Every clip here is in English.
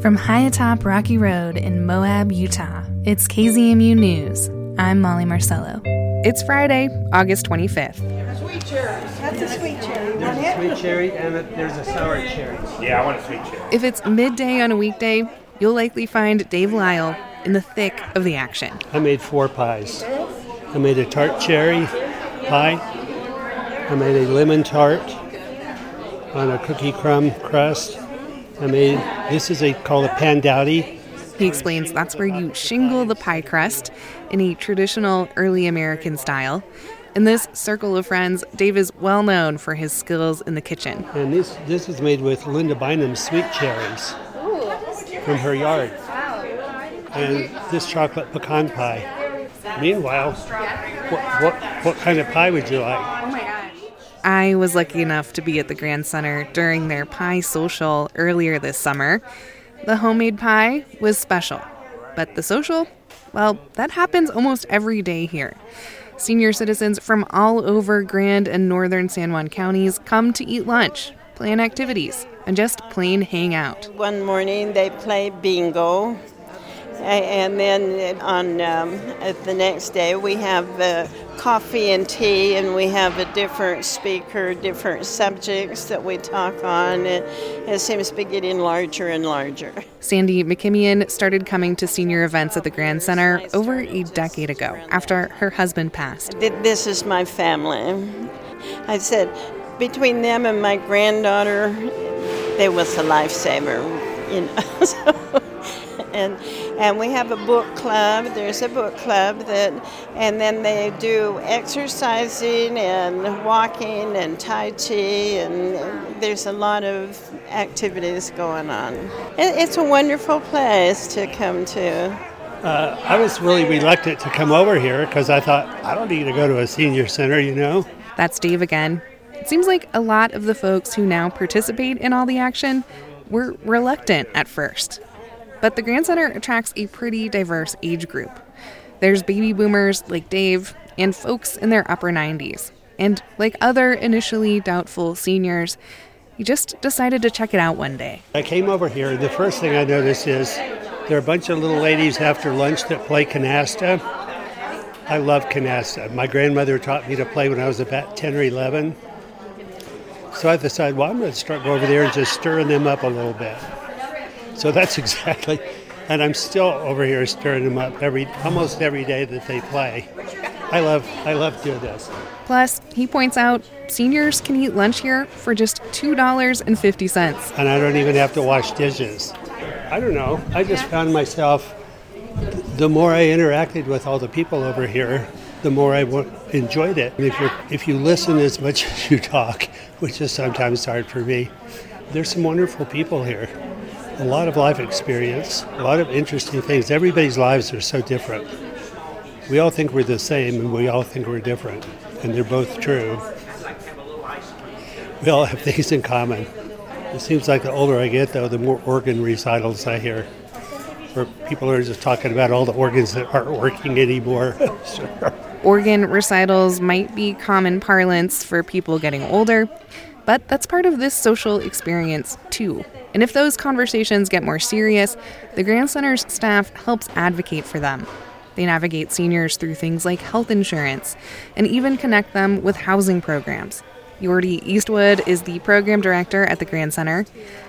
From high atop Rocky Road in Moab, Utah, it's KZMU News. I'm Molly Marcello. It's Friday, August 25th. Sweet cherry. That's a sweet cherry. There's a sweet cherry and a, there's a sour cherry. Yeah, I want a sweet cherry. If it's midday on a weekday, you'll likely find Dave Lyle in the thick of the action. I made four pies. I made a tart cherry pie. I made a lemon tart on a cookie crumb crust. I made this is a called a pandowdy. He explains that's where you shingle the pie crust in a traditional early American style. In this circle of friends, Dave is well known for his skills in the kitchen. And this this is made with Linda Bynum's sweet cherries from her yard. And this chocolate pecan pie. Meanwhile, what, what, what kind of pie would you like? I was lucky enough to be at the Grand Center during their pie social earlier this summer. The homemade pie was special, but the social, well, that happens almost every day here. Senior citizens from all over Grand and Northern San Juan counties come to eat lunch, plan activities, and just plain hang out. One morning they play bingo, and then on um, the next day we have uh, coffee and tea, and we have a different speaker, different subjects that we talk on. It, it seems to be getting larger and larger. Sandy McKimian started coming to senior events at the Grand Center over a decade ago after her husband passed. This is my family. I said, between them and my granddaughter, they was a lifesaver, you know. so, and and we have a book club. There's a book club that, and then they do exercising and walking and tai chi, and there's a lot of activities going on. It, it's a wonderful place to come to. Uh, I was really reluctant to come over here because I thought I don't need to go to a senior center, you know. That's Dave again. It seems like a lot of the folks who now participate in all the action were reluctant at first. But the Grand Center attracts a pretty diverse age group. There's baby boomers like Dave and folks in their upper 90s. And like other initially doubtful seniors, he just decided to check it out one day. I came over here, and the first thing I noticed is there are a bunch of little ladies after lunch that play canasta. I love canasta. My grandmother taught me to play when I was about 10 or 11. So I decided, well, I'm going to start going over there and just stirring them up a little bit. So that's exactly, and I'm still over here stirring them up every almost every day that they play. I love I love doing this. Plus, he points out seniors can eat lunch here for just $2.50. and I don't even have to wash dishes. I don't know. I just found myself, the more I interacted with all the people over here, the more I enjoyed it. And if you if you listen as much as you talk, which is sometimes hard for me, there's some wonderful people here. A lot of life experience, a lot of interesting things. Everybody's lives are so different. We all think we're the same, and we all think we're different, and they're both true. We all have things in common. It seems like the older I get, though, the more organ recitals I hear, where people are just talking about all the organs that aren't working anymore. Sure. Organ recitals might be common parlance for people getting older, but that's part of this social experience too. And if those conversations get more serious, the Grand Center's staff helps advocate for them. They navigate seniors through things like health insurance and even connect them with housing programs. Yordi Eastwood is the program director at the Grand Center.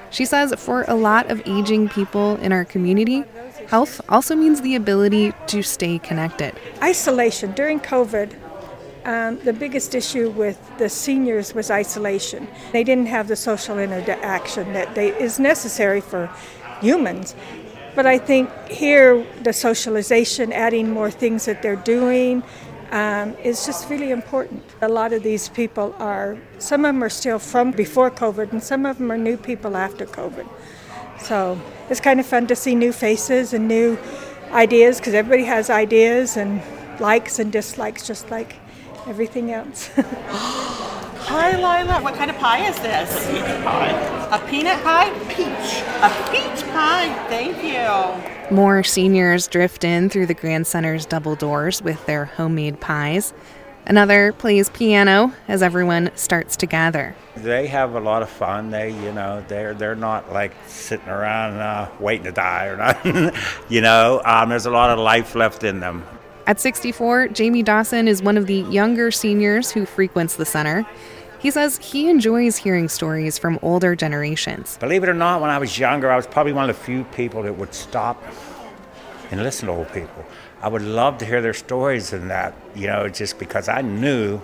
She says for a lot of aging people in our community, health also means the ability to stay connected. Isolation during COVID. Um, the biggest issue with the seniors was isolation. They didn't have the social interaction that they, is necessary for humans. But I think here, the socialization, adding more things that they're doing, um, is just really important. A lot of these people are, some of them are still from before COVID, and some of them are new people after COVID. So it's kind of fun to see new faces and new ideas because everybody has ideas and likes and dislikes just like everything else. Hi, Lila. What kind of pie is this? A peanut pie. A peanut pie? Peach. A peach pie. Thank you. More seniors drift in through the Grand Center's double doors with their homemade pies. Another plays piano as everyone starts to gather. They have a lot of fun. They, you know, they're they're not like sitting around uh, waiting to die or nothing. you know, um, there's a lot of life left in them. At 64, Jamie Dawson is one of the younger seniors who frequents the center. He says he enjoys hearing stories from older generations. Believe it or not, when I was younger, I was probably one of the few people that would stop and listen to old people. I would love to hear their stories and that, you know, just because I knew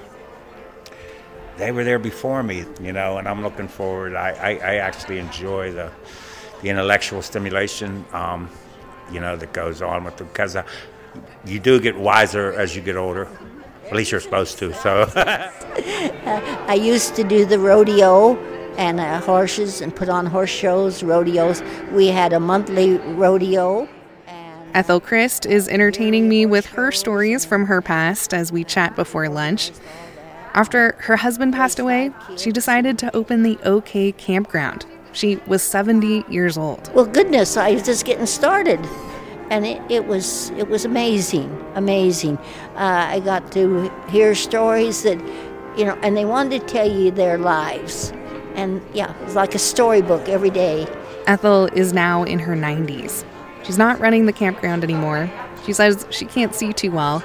they were there before me, you know, and I'm looking forward. I, I, I actually enjoy the, the intellectual stimulation, um, you know, that goes on with them because you do get wiser as you get older. At least you're supposed to. So. I used to do the rodeo and uh, horses and put on horse shows, rodeos. We had a monthly rodeo. Ethel Krist is entertaining me with her stories from her past as we chat before lunch. After her husband passed away, she decided to open the OK Campground. She was 70 years old. Well, goodness, I was just getting started and it, it was it was amazing, amazing. Uh, I got to hear stories that, you know, and they wanted to tell you their lives, and yeah, it was like a storybook every day. Ethel is now in her 90s. She's not running the campground anymore. She says she can't see too well,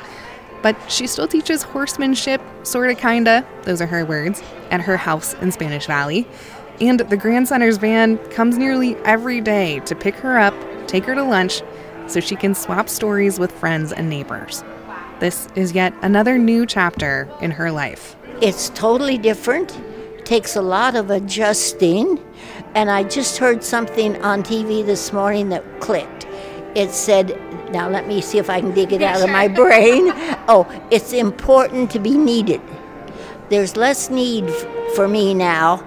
but she still teaches horsemanship, sorta, kinda, those are her words, at her house in Spanish Valley. And the Grand Center's van comes nearly every day to pick her up, take her to lunch, so she can swap stories with friends and neighbors. This is yet another new chapter in her life. It's totally different, takes a lot of adjusting, and I just heard something on TV this morning that clicked. It said, now let me see if I can dig it out of my brain. Oh, it's important to be needed. There's less need f- for me now.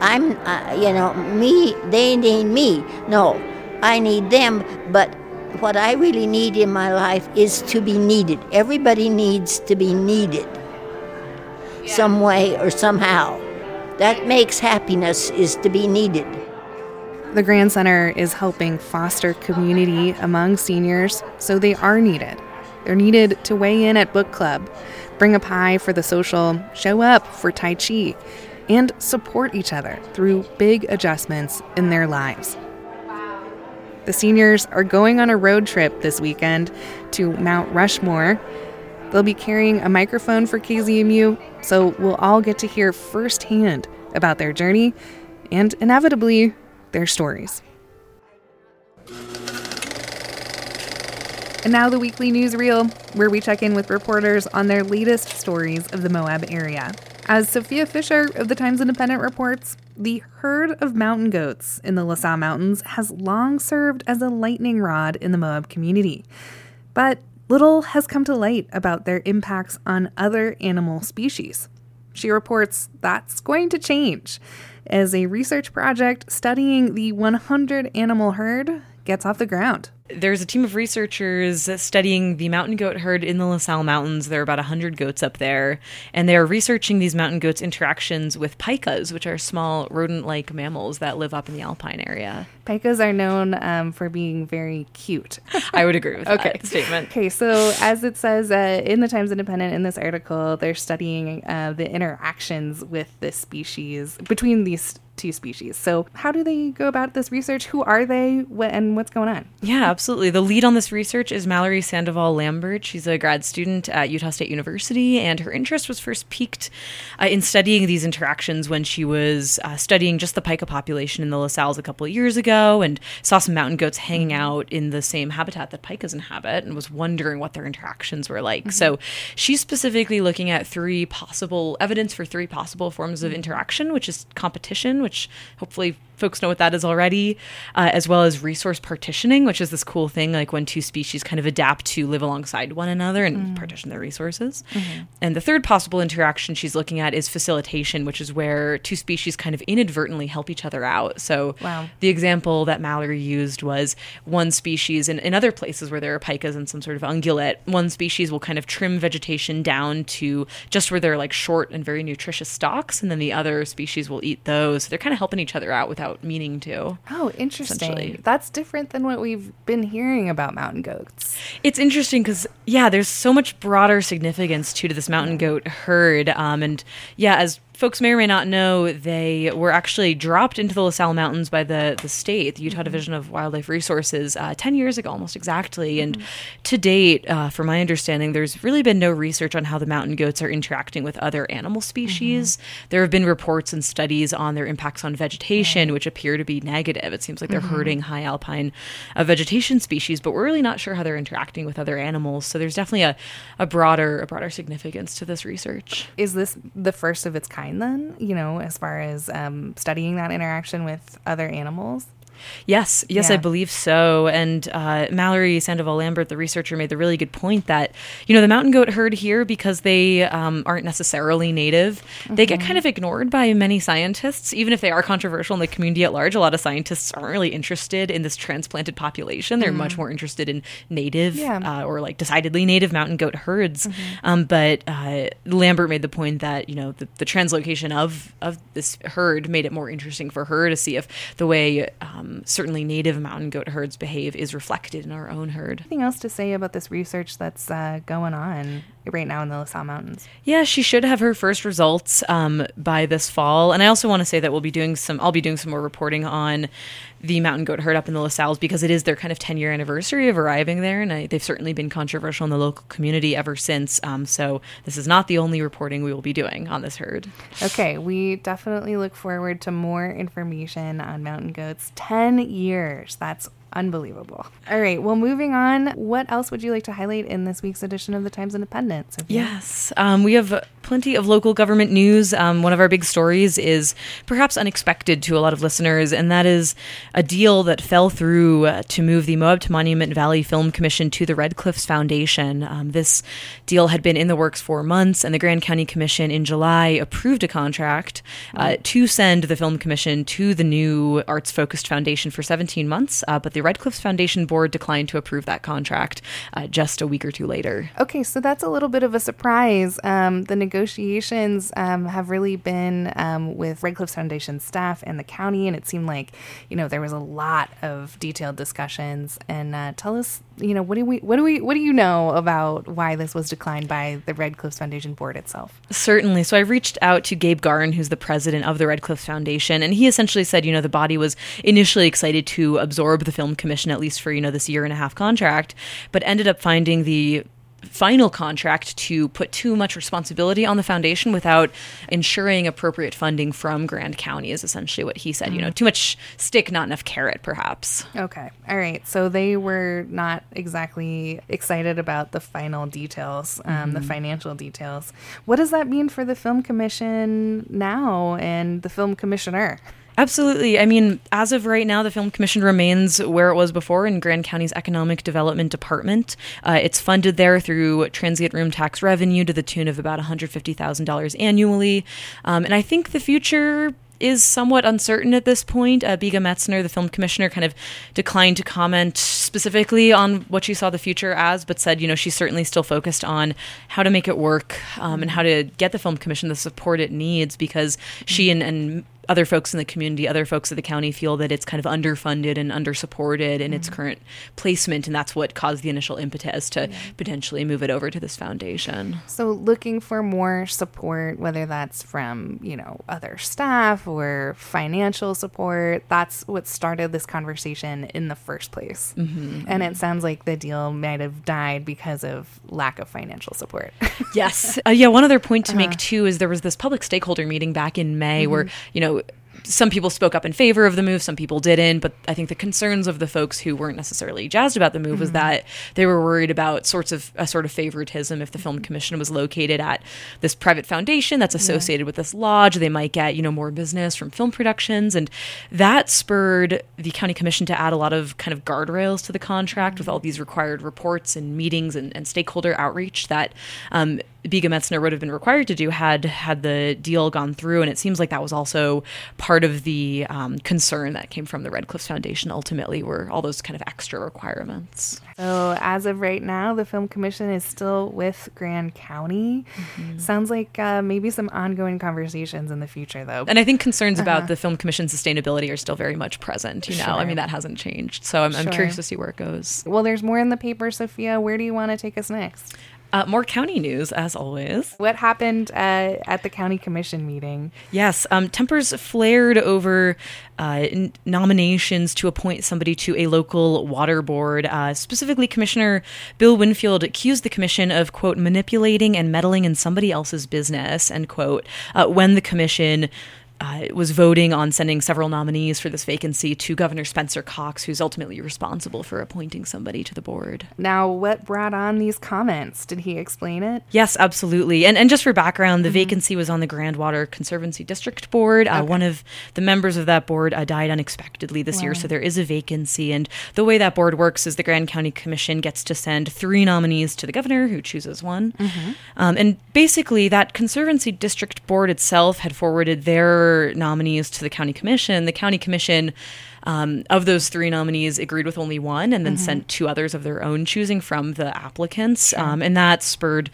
I'm, uh, you know, me, they need me. No, I need them, but what I really need in my life is to be needed. Everybody needs to be needed yeah. some way or somehow. That makes happiness is to be needed. The Grand Center is helping foster community among seniors, so they are needed. They're needed to weigh in at book club, bring a pie for the social, show up for Tai Chi, and support each other through big adjustments in their lives. The seniors are going on a road trip this weekend to Mount Rushmore. They'll be carrying a microphone for KZMU, so we'll all get to hear firsthand about their journey and inevitably their stories. And now the weekly newsreel, where we check in with reporters on their latest stories of the Moab area. As Sophia Fisher of the Times Independent reports, the herd of mountain goats in the La Sal Mountains has long served as a lightning rod in the Moab community. But little has come to light about their impacts on other animal species. She reports that's going to change as a research project studying the 100 animal herd gets off the ground. There's a team of researchers studying the mountain goat herd in the La Sal Mountains. There are about 100 goats up there, and they are researching these mountain goats' interactions with pikas, which are small rodent like mammals that live up in the alpine area. Pikas are known um, for being very cute. I would agree with okay. that statement. Okay, so as it says uh, in the Times Independent in this article, they're studying uh, the interactions with this species between these two species. So, how do they go about this research? Who are they, what, and what's going on? Yeah, absolutely. The lead on this research is Mallory Sandoval Lambert. She's a grad student at Utah State University, and her interest was first piqued uh, in studying these interactions when she was uh, studying just the pika population in the La Sals a couple of years ago and saw some mountain goats hanging mm-hmm. out in the same habitat that pikas inhabit and was wondering what their interactions were like. Mm-hmm. So, she's specifically looking at three possible evidence for three possible forms of mm-hmm. interaction, which is competition which hopefully folks know what that is already, uh, as well as resource partitioning, which is this cool thing like when two species kind of adapt to live alongside one another and mm. partition their resources. Mm-hmm. And the third possible interaction she's looking at is facilitation, which is where two species kind of inadvertently help each other out. So wow. the example that Mallory used was one species in, in other places where there are pikas and some sort of ungulate, one species will kind of trim vegetation down to just where they're like short and very nutritious stalks, and then the other species will eat those. So they're kind of helping each other out without without meaning to. Oh, interesting. That's different than what we've been hearing about mountain goats. It's interesting because yeah, there's so much broader significance too to this mountain goat herd, um, and yeah, as folks may or may not know, they were actually dropped into the La Sal Mountains by the the state, the Utah Division of Wildlife Resources, uh, ten years ago, almost exactly. And to date, uh, from my understanding, there's really been no research on how the mountain goats are interacting with other animal species. There have been reports and studies on their impacts on vegetation, which appear to be negative. It seems like they're hurting high alpine uh, vegetation species, but we're really not sure how they're interacting with other animals. So there's definitely a, a broader a broader significance to this research. Is this the first of its kind then? You know, as far as um, studying that interaction with other animals? Yes, yes, I believe so. And uh, Mallory Sandoval Lambert, the researcher, made the really good point that you know the mountain goat herd here because they um, aren't necessarily native, they get kind of ignored by many scientists, even if they are controversial in the community at large. A lot of scientists aren't really interested in this transplanted population; they're much more interested in native Yeah. uh, or like decidedly native mountain goat herds. Um, but uh, Lambert made the point that you know the, the translocation of of this herd made it more interesting for her to see if the way um, certainly native mountain goat herds behave is reflected in our own herd. Anything else to say about this research that's uh, going on right now in the La Sal Mountains? Yeah, she should have her first results um, by this fall. And I also want to say that we'll be doing some. I'll be doing some more reporting on the mountain goat herd up in the La Sals because it is their kind of 10 year anniversary of arriving there, and I, they've certainly been controversial in the local community ever since. Um, so this is not the only reporting we will be doing on this herd. Okay, we definitely look forward to more information on mountain goats. 10 years. That's unbelievable. All right, well, moving on, what else would you like to highlight in this week's edition of the Times Independent? Yes, um, we have plenty of local government news. Um, one of our big stories is perhaps unexpected to a lot of listeners, and that is a deal that fell through uh, to move the Moab to Monument Valley Film Commission to the Red Cliffs Foundation. Um, this deal had been in the works for months, and the Grand County Commission in July approved a contract uh, to send the Film Commission to the new arts focused foundation for 17 months, uh, but the Red Cliffs Foundation board declined to approve that contract uh, just a week or two later. Okay, so that's a little bit of a surprise. Um, the negotiations um, have really been um, with Red Cliffs Foundation staff and the county, and it seemed like you know there was a lot of detailed discussions. And uh, tell us, you know, what do we, what do we, what do you know about why this was declined by the Red Cliffs Foundation board itself? Certainly. So I reached out to Gabe Garn, who's the president of the Red Cliffs Foundation, and he essentially said, you know, the body was initially excited to absorb the film commission at least for you know this year and a half contract, but ended up finding the final contract to put too much responsibility on the foundation without ensuring appropriate funding from Grand County is essentially what he said. You know, too much stick, not enough carrot, perhaps. Okay. All right. So they were not exactly excited about the final details, um, the financial details. What does that mean for the film commission now and the film commissioner? Absolutely. I mean, as of right now, the Film Commission remains where it was before in Grand County's Economic Development Department. Uh, it's funded there through transient room tax revenue to the tune of about $150,000 annually. Um, and I think the future is somewhat uncertain at this point. Uh, Bega Metzner, the film commissioner, kind of declined to comment specifically on what she saw the future as, but said, you know, she's certainly still focused on how to make it work um, and how to get the film commission the support it needs because she and, and other folks in the community, other folks of the county feel that it's kind of underfunded and undersupported in its current placement, and that's what caused the initial impetus to potentially move it over to this foundation. So looking for more support, whether that's from, you know, other staff or financial support, that's what started this conversation in the first place. Mm-hmm. And it sounds like the deal might have died because of lack of financial support. Yes. Uh, yeah. One other point to make too is there was this public stakeholder meeting back in May where you know some people spoke up in favor of the move, some people didn't. But I think the concerns of the folks who weren't necessarily jazzed about the move was that they were worried about sorts of a sort of favoritism if the film commission was located at this private foundation that's associated with this lodge. They might get you know more business from film productions, and that spurred the county commission to add a lot of kind of guardrails to the contract with all these required reports and meetings and, and stakeholder outreach that. Um, Bega Metzner would have been required to do had had the deal gone through, and it seems like that was also part of the um, concern that came from the Red Cliffs Foundation ultimately were all those kind of extra requirements. So, as of right now, the Film Commission is still with Grand County. Mm-hmm. Sounds like uh, maybe some ongoing conversations in the future, though. And I think concerns about the Film Commission sustainability are still very much present. You know, I mean, that hasn't changed. So I'm, I'm curious to see where it goes. well, there's more in the paper, Sophia. Where do you want to take us next? Uh, more county news, as always. What happened uh, at the county commission meeting? Yes, um, tempers flared over uh, n- nominations to appoint somebody to a local water board. Uh, specifically, Commissioner Bill Winfield accused the commission of, quote, manipulating and meddling in somebody else's business, end quote, uh, when the commission. Uh, was voting on sending several nominees for this vacancy to Governor Spencer Cox, who's ultimately responsible for appointing somebody to the board. Now, what brought on these comments? Did he explain it? Yes, absolutely. And and just for background, the vacancy was on the Grand Water Conservancy District Board. Uh, One of the members of that board uh, died unexpectedly this year, so there is a vacancy. And the way that board works is the Grand County Commission gets to send three nominees to the governor, who chooses one. Um, and basically, that Conservancy District Board itself had forwarded their nominees to the County Commission. The County Commission. Um, of those three nominees, agreed with only one, and then sent two others of their own, choosing from the applicants. Um, and that spurred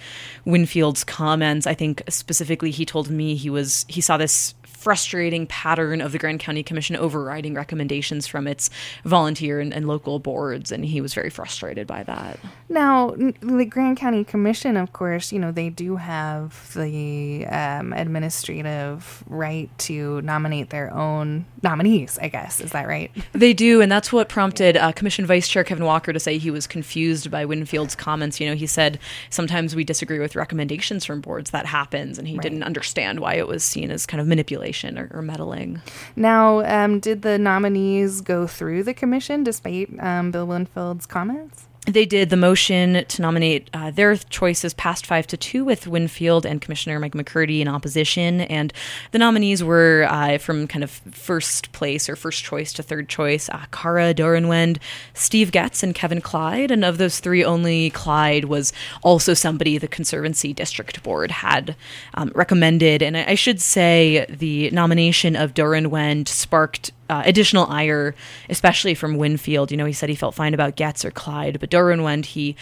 Winfield's comments. I think specifically, he told me he was he saw this frustrating pattern of the Grand County Commission overriding recommendations from its volunteer and, and local boards, and he was very frustrated by that. Now, the Grand County Commission, of course, you know, they do have the um, administrative right to nominate their own nominees, I guess. Is that right? They do, and that's what prompted uh, Commission Vice Chair Kevin Walker to say he was confused by Winfield's comments. You know, he said sometimes we disagree with recommendations from boards. That happens, and he didn't understand why it was seen as kind of manipulation or, or meddling. Now, um, did the nominees go through the commission despite um, Bill Winfield's comments? They did the motion to nominate uh, their choices passed five to two with Winfield and Commissioner Mike McCurdy in opposition, and the nominees were uh, from kind of first place or first choice to third choice: uh, Kara Dohrenwend, Steve Getz, and Kevin Clyde. And of those three, only Clyde was also somebody the Conservancy District Board had um, recommended. And I, should say the nomination of Dorenwend sparked uh, additional ire, especially from Winfield. You know, he said he felt fine about Getz or Clyde, but Dohrenwend, he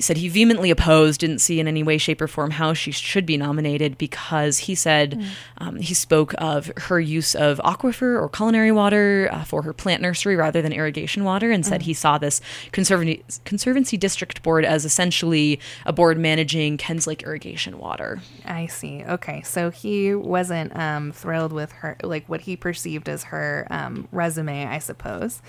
said he vehemently opposed, didn't see in any way, shape, or form how she should be nominated because he said um, he spoke of her use of aquifer or culinary water uh, for her plant nursery rather than irrigation water, and said he saw this conservancy, conservancy district board as essentially a board managing Kens Lake irrigation water. I see. Okay, so he wasn't um, thrilled with her, like what he perceived as her um, resume, I suppose.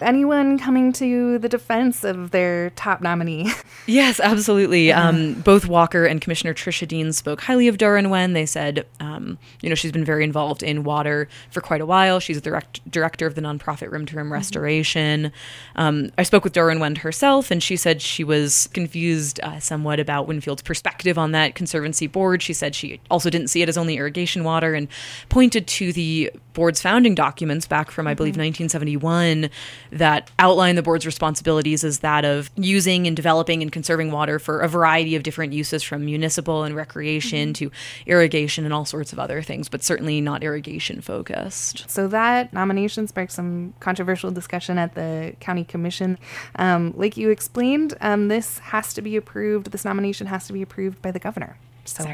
Anyone coming to the defense of their top nominee? Yes, absolutely. Um, both Walker and Commissioner Trish Hedin spoke highly of Dohrenwend. They said, um, you know, she's been very involved in water for quite a while. She's the direct, director of the nonprofit Rim to Rim Restoration. Um, I spoke with Dohrenwend herself, and she said she was confused uh, somewhat about Winfield's perspective on that conservancy board. She said she also didn't see it as only irrigation water and pointed to the board's founding documents back from, I believe, 1971 that outline the board's responsibilities as that of using and developing and conserving water for a variety of different uses from municipal and recreation to irrigation and all sorts of other things, but certainly not irrigation focused. So that nomination sparked some controversial discussion at the county commission. Um, like you explained, um, this has to be approved. This nomination has to be approved by the governor. So,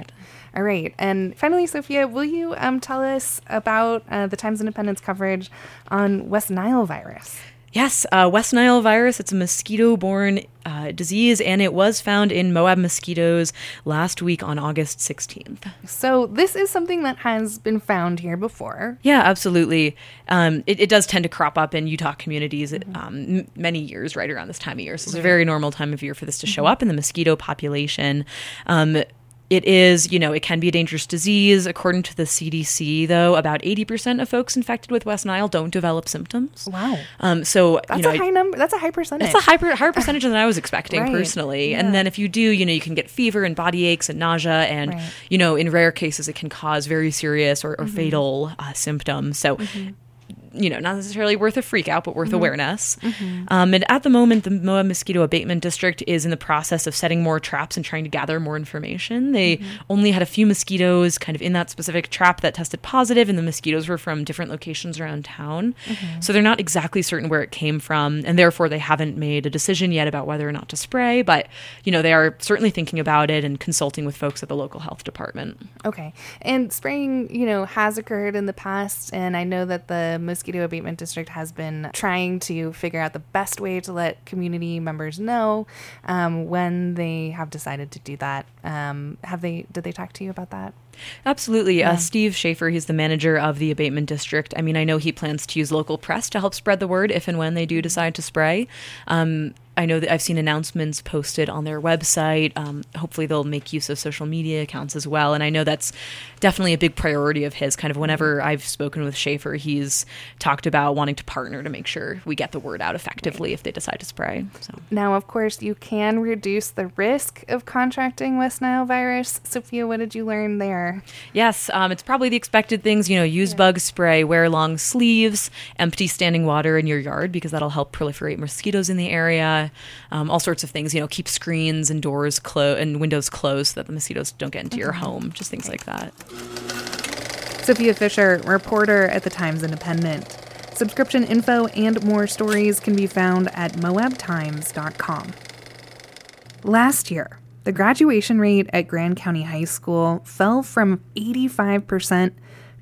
all right. And finally, Sophia, will you um, tell us about uh, the Times Independence coverage on West Nile virus? Yes, uh, West Nile virus, it's a mosquito borne uh, disease, and it was found in Moab mosquitoes last week on August 16th. So this is something that has been found here before. Yeah, absolutely. Um, it, it does tend to crop up in Utah communities um, m- many years right around this time of year. So it's a very normal time of year for this to show up in the mosquito population. Um, it is, you know, it can be a dangerous disease. According to the CDC, though, about 80% of folks infected with West Nile don't develop symptoms. Wow. Um, so, That's you know, a high number. That's a high percentage. That's a higher, higher percentage than I was expecting Right. personally. Yeah. And then if you do, you know, you can get fever and body aches and nausea. And, Right. you know, in rare cases, it can cause very serious or, or Mm-hmm. fatal uh, symptoms. So you know, not necessarily worth a freak out, but worth mm-hmm. awareness. Mm-hmm. Um, and at the moment, the Moab Mosquito Abatement District is in the process of setting more traps and trying to gather more information. They mm-hmm. only had a few mosquitoes kind of in that specific trap that tested positive, and the mosquitoes were from different locations around town. Mm-hmm. So they're not exactly certain where it came from, and therefore they haven't made a decision yet about whether or not to spray. But, you know, they are certainly thinking about it and consulting with folks at the local health department. Okay. And spraying, you know, has occurred in the past, and I know that the mosquito Mosquito Abatement District has been trying to figure out the best way to let community members know um, when they have decided to do that. Um, have they? Did they talk to you about that? Absolutely. Uh, yeah. Uh, Steve Schaefer, he's the manager of the abatement district. I mean, I know he plans to use local press to help spread the word if and when they do decide to spray. Um, I know that I've seen announcements posted on their website. Um, hopefully, they'll make use of social media accounts as well. And I know that's definitely a big priority of his. Kind of whenever I've spoken with Schaefer, he's talked about wanting to partner to make sure we get the word out effectively right. if they decide to spray. So. Now, of course, you can reduce the risk of contracting West Nile virus. Sophia, what did you learn there? Yes, um, it's probably the expected things. You know, use yeah. bug spray, wear long sleeves, empty standing water in your yard because that'll help proliferate mosquitoes in the area um, all sorts of things. You know, keep screens and doors closed and windows closed so that the mosquitoes don't get into your home. Just things like that. Sophia Fisher, reporter at the Times Independent. Subscription info and more stories can be found at moabtimes.com. Last year, the graduation rate at Grand County High School fell from 85%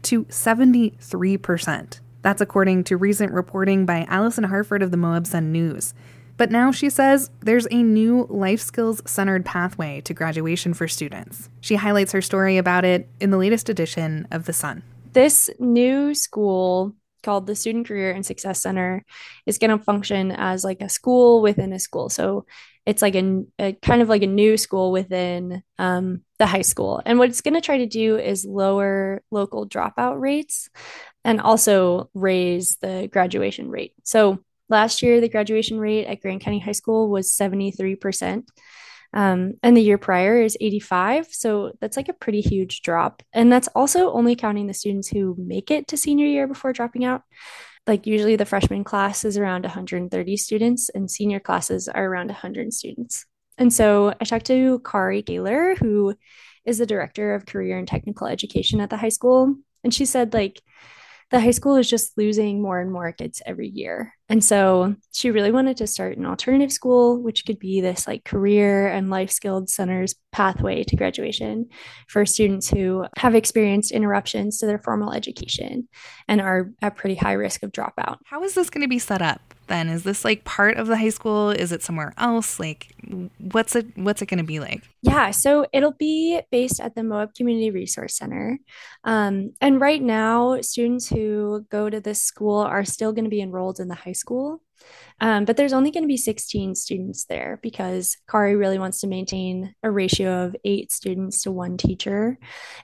to 73%. That's according to recent reporting by Alison Harford of the Moab Sun News. But now she says there's a new life skills centered pathway to graduation for students. She highlights her story about it in the latest edition of The Sun. This new school called the Student Career and Success Center is going to function as like a school within a school. So it's like a, a kind of like a new school within um, the high school. And what it's going to try to do is lower local dropout rates and also raise the graduation rate. So Last year, the graduation rate at Grand County High School was 73%. Um, and the year prior is 85. So that's like a pretty huge drop. And that's also only counting the students who make it to senior year before dropping out. Like usually the freshman class is around 130 students and senior classes are around 100 students. And so I talked to Kari Gaylor, who is the director of career and technical education at the high school. And she said, like, the high school is just losing more and more kids every year. And so she really wanted to start an alternative school, which could be this like career and life skilled centers pathway to graduation for students who have experienced interruptions to their formal education and are at pretty high risk of dropout. How is this going to be set up? Then? Is this like part of the high school? Is it somewhere else? Like what's it what's it going to be like? Yeah, so it'll be based at the Moab Community Resource Center. Um, and right now, students who go to this school are still going to be enrolled in the high school. Um, but there's only going to be 16 students there because Kari really wants to maintain a ratio of eight students to one teacher.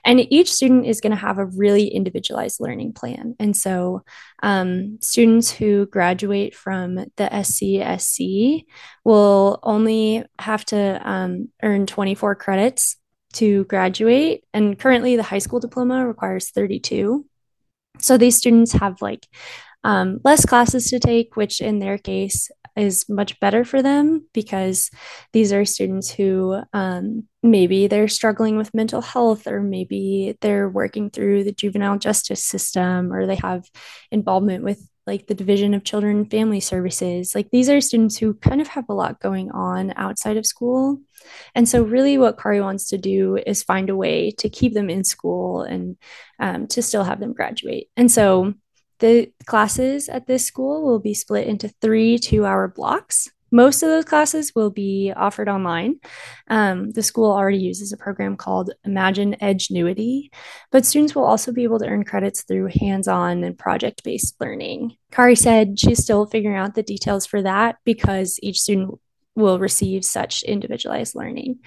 And each student is going to have a really individualized learning plan. And so um, students who graduate from the SCSC will only have to um, earn 24 credits to graduate. And currently, the high school diploma requires 32. So these students have like um, less classes to take, which in their case is much better for them because these are students who um, maybe they're struggling with mental health or maybe they're working through the juvenile justice system or they have involvement with like the division of children and family services. Like these are students who kind of have a lot going on outside of school. And so really what kari wants to do is find a way to keep them in school and um, to still have them graduate. And so the classes at this school will be split into three two hour blocks. Most of those classes will be offered online. Um, the school already uses a program called Imagine Edgenuity, but students will also be able to earn credits through hands on and project based learning. Kari said she's still figuring out the details for that because each student will receive such individualized learning.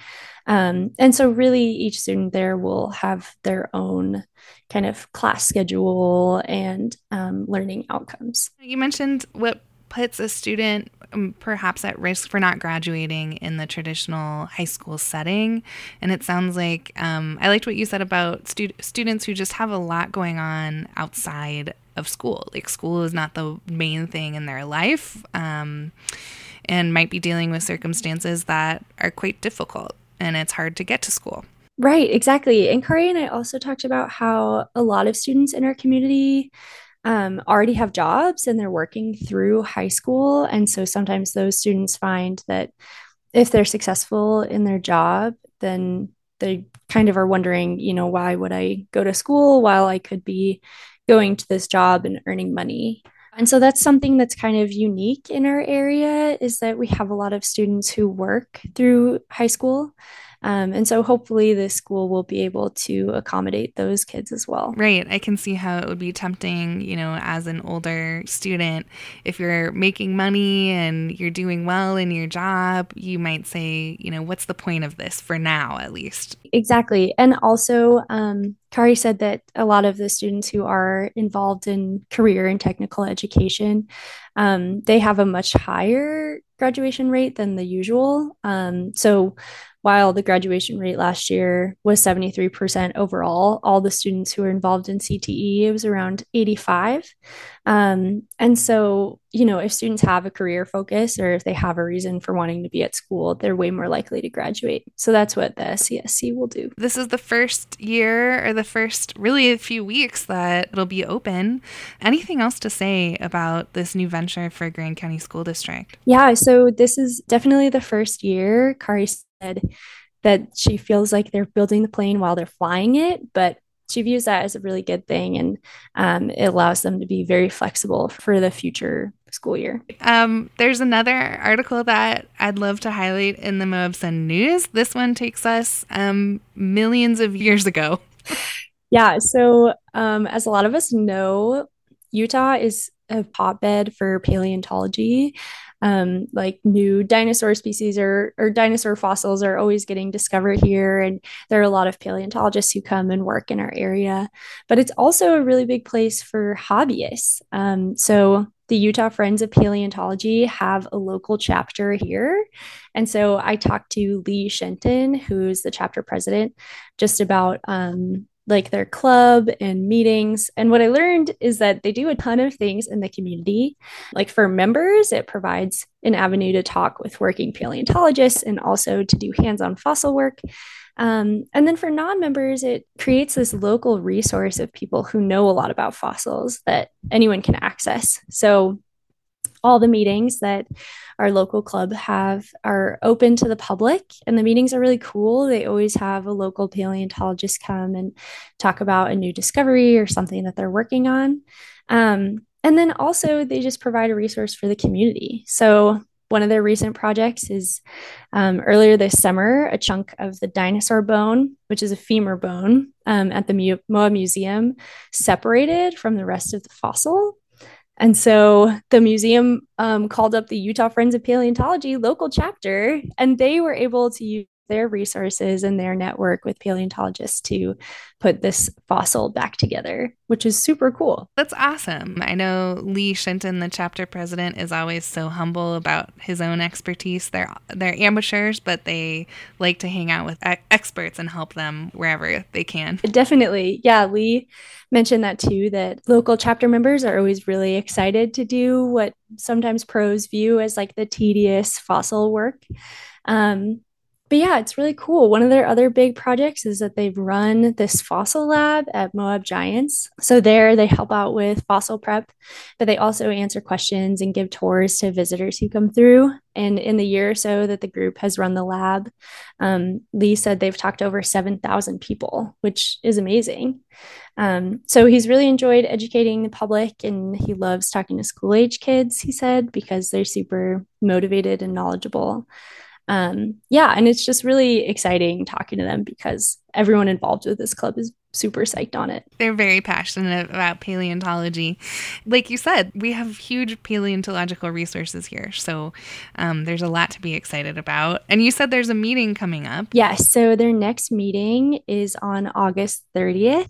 Um, and so, really, each student there will have their own kind of class schedule and um, learning outcomes. You mentioned what puts a student um, perhaps at risk for not graduating in the traditional high school setting. And it sounds like um, I liked what you said about stu- students who just have a lot going on outside of school. Like, school is not the main thing in their life um, and might be dealing with circumstances that are quite difficult and it's hard to get to school. Right, exactly. And Kari and I also talked about how a lot of students in our community um, already have jobs and they're working through high school. And so sometimes those students find that if they're successful in their job, then they kind of are wondering, you know, why would I go to school while I could be going to this job and earning money? And so that's something that's kind of unique in our area is that we have a lot of students who work through high school. Um, and so hopefully the school will be able to accommodate those kids as well. Right. I can see how it would be tempting, you know, as an older student, if you're making money and you're doing well in your job, you might say, you know, what's the point of this for now, at least? Exactly. And also, um, Kari said that a lot of the students who are involved in career and technical education, um, they have a much higher graduation rate than the usual. Um, so while the graduation rate last year was 73% overall, all the students who were involved in CTE, it was around 85. Um, and so, you know, if students have a career focus or if they have a reason for wanting to be at school, they're way more likely to graduate. So that's what the CSC will do. This is the first year or the first really a few weeks that it'll be open. Anything else to say about this new venture for Grand County School District? Yeah, so this is definitely the first year. Kari said that she feels like they're building the plane while they're flying it, but she views that as a really good thing and um, it allows them to be very flexible for the future school year. Um, there's another article that I'd love to highlight in the Moab Sun News. This one takes us um, millions of years ago. Yeah, so um, as a lot of us know, Utah is a hotbed for paleontology um, like new dinosaur species or, or dinosaur fossils are always getting discovered here. And there are a lot of paleontologists who come and work in our area. But it's also a really big place for hobbyists. Um, so the Utah Friends of Paleontology have a local chapter here. And so I talked to Lee Shenton, who's the chapter president, just about um, like their club and meetings. And what I learned is that they do a ton of things in the community. Like for members, it provides an avenue to talk with working paleontologists and also to do hands on fossil work. Um, and then for non members, it creates this local resource of people who know a lot about fossils that anyone can access. So all the meetings that our local club have are open to the public and the meetings are really cool. They always have a local paleontologist come and talk about a new discovery or something that they're working on. Um, and then also they just provide a resource for the community. So one of their recent projects is um, earlier this summer, a chunk of the dinosaur bone, which is a femur bone, um, at the Moab Museum, separated from the rest of the fossil. And so the museum um, called up the Utah Friends of Paleontology local chapter, and they were able to their resources and their network with paleontologists to put this fossil back together, which is super cool. That's awesome. I know Lee Shenton, the chapter president, is always so humble about his own expertise. They're they're amateurs, but they like to hang out with experts and help them wherever they can. Definitely. Yeah, Lee mentioned that too that local chapter members are always really excited to do what sometimes pros view as like the tedious fossil work. Um, but yeah, it's really cool. One of their other big projects is that they've run this fossil lab at Moab Giants. So there they help out with fossil prep, but they also answer questions and give tours to visitors who come through. And in the year or so that the group has run the lab, um, Lee said they've talked to over 7,000 people, which is amazing. Um, so he's really enjoyed educating the public and he loves talking to school age kids, he said, because they're super motivated and knowledgeable um, yeah, and it's just really exciting talking to them because everyone involved with this club is super psyched on it. They're very passionate about paleontology. Like you said, we have huge paleontological resources here. So um, there's a lot to be excited about. And you said there's a meeting coming up. Yes. So their next meeting is on August 30th.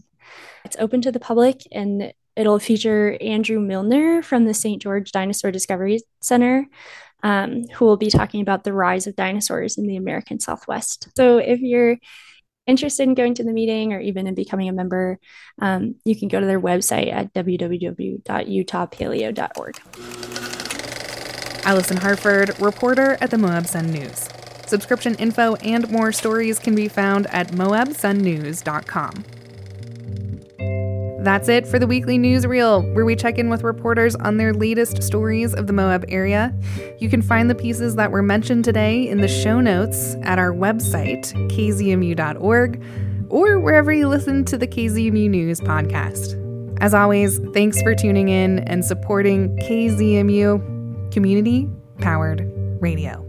It's open to the public and it'll feature Andrew Milner from the St. George Dinosaur Discovery Center um, who will be talking about the rise of dinosaurs in the American Southwest. So if you're interested in going to the meeting or even in becoming a member, um, you can go to their website at www.utahpaleo.org. Alison Harford, reporter at the Moab Sun News. Subscription info and more stories can be found at moabsunnews.com. That's it for the weekly newsreel, where we check in with reporters on their latest stories of the Moab area. You can find the pieces that were mentioned today in the show notes at our website, kzmu.org, or wherever you listen to the KZMU News podcast. As always, thanks for tuning in and supporting KZMU, community powered radio.